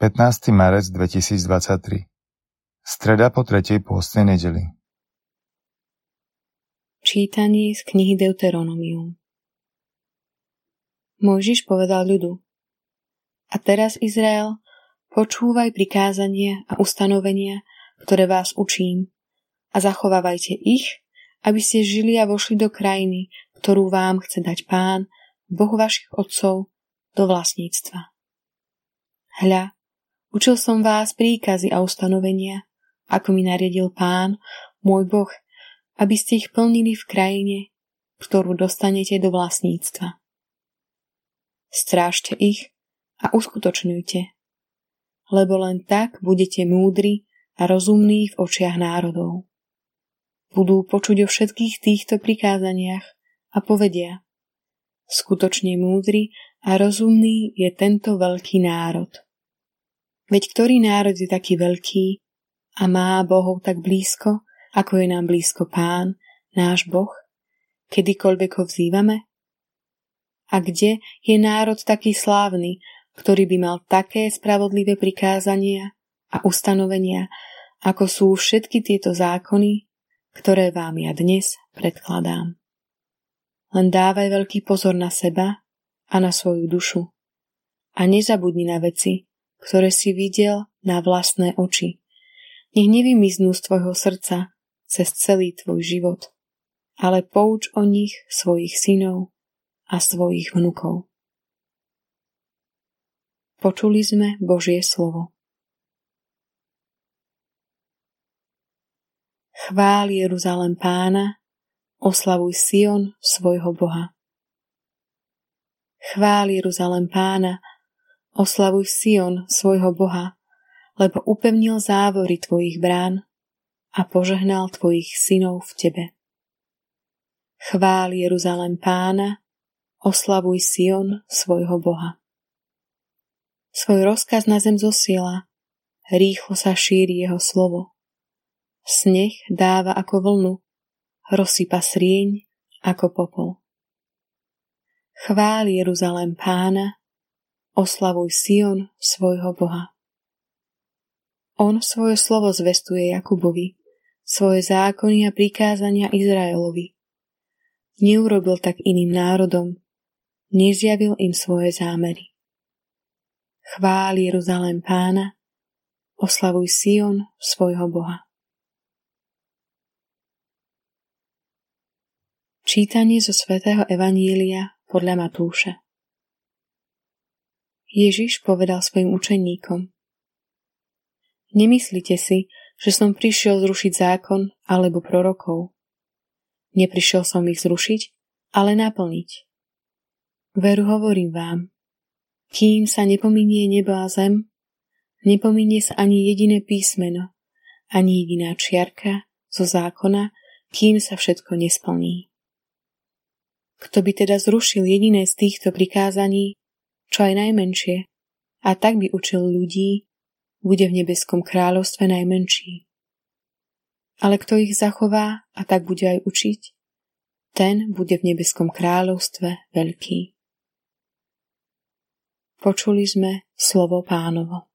15. marec 2023 Streda po tretej pôstnej nedeli Čítanie z knihy Deuteronomium Mojžiš povedal ľudu A teraz, Izrael, počúvaj prikázania a ustanovenia, ktoré vás učím a zachovávajte ich, aby ste žili a vošli do krajiny, ktorú vám chce dať pán, Boh vašich otcov, do vlastníctva. Hľa, Učil som vás príkazy a ustanovenia, ako mi nariadil pán, môj Boh, aby ste ich plnili v krajine, ktorú dostanete do vlastníctva. Strážte ich a uskutočňujte, lebo len tak budete múdri a rozumní v očiach národov. Budú počuť o všetkých týchto prikázaniach a povedia, skutočne múdry a rozumný je tento veľký národ. Veď ktorý národ je taký veľký a má Bohov tak blízko, ako je nám blízko Pán, náš Boh, kedykoľvek ho vzývame? A kde je národ taký slávny, ktorý by mal také spravodlivé prikázania a ustanovenia, ako sú všetky tieto zákony, ktoré vám ja dnes predkladám. Len dávaj veľký pozor na seba a na svoju dušu. A nezabudni na veci, ktoré si videl na vlastné oči. Nech nevymiznú z tvojho srdca cez celý tvoj život, ale pouč o nich svojich synov a svojich vnukov. Počuli sme Božie slovo. Chvál Jeruzalem pána, oslavuj Sion svojho Boha. Chvál Jeruzalem pána, Oslavuj Sion, svojho Boha, lebo upevnil závory tvojich brán a požehnal tvojich synov v tebe. Chvál Jeruzalem pána, oslavuj Sion, svojho Boha. Svoj rozkaz na zem zosiela, rýchlo sa šíri jeho slovo. Sneh dáva ako vlnu, rozsypa srieň ako popol. Chvál Jeruzalem pána, Oslavuj Sion svojho Boha. On svoje slovo zvestuje Jakubovi, svoje zákony a prikázania Izraelovi. Neurobil tak iným národom, nezjavil im svoje zámery. Chvál Jeruzalém pána, oslavuj Sion svojho Boha. Čítanie zo svätého Evanília podľa Matúša Ježiš povedal svojim učeníkom. Nemyslite si, že som prišiel zrušiť zákon alebo prorokov. Neprišiel som ich zrušiť, ale naplniť. Veru hovorím vám, kým sa nepominie nebo a zem, nepominie sa ani jediné písmeno, ani jediná čiarka zo zákona, kým sa všetko nesplní. Kto by teda zrušil jediné z týchto prikázaní, čo aj najmenšie, a tak by učil ľudí, bude v nebeskom kráľovstve najmenší. Ale kto ich zachová a tak bude aj učiť, ten bude v nebeskom kráľovstve veľký. Počuli sme slovo pánovo.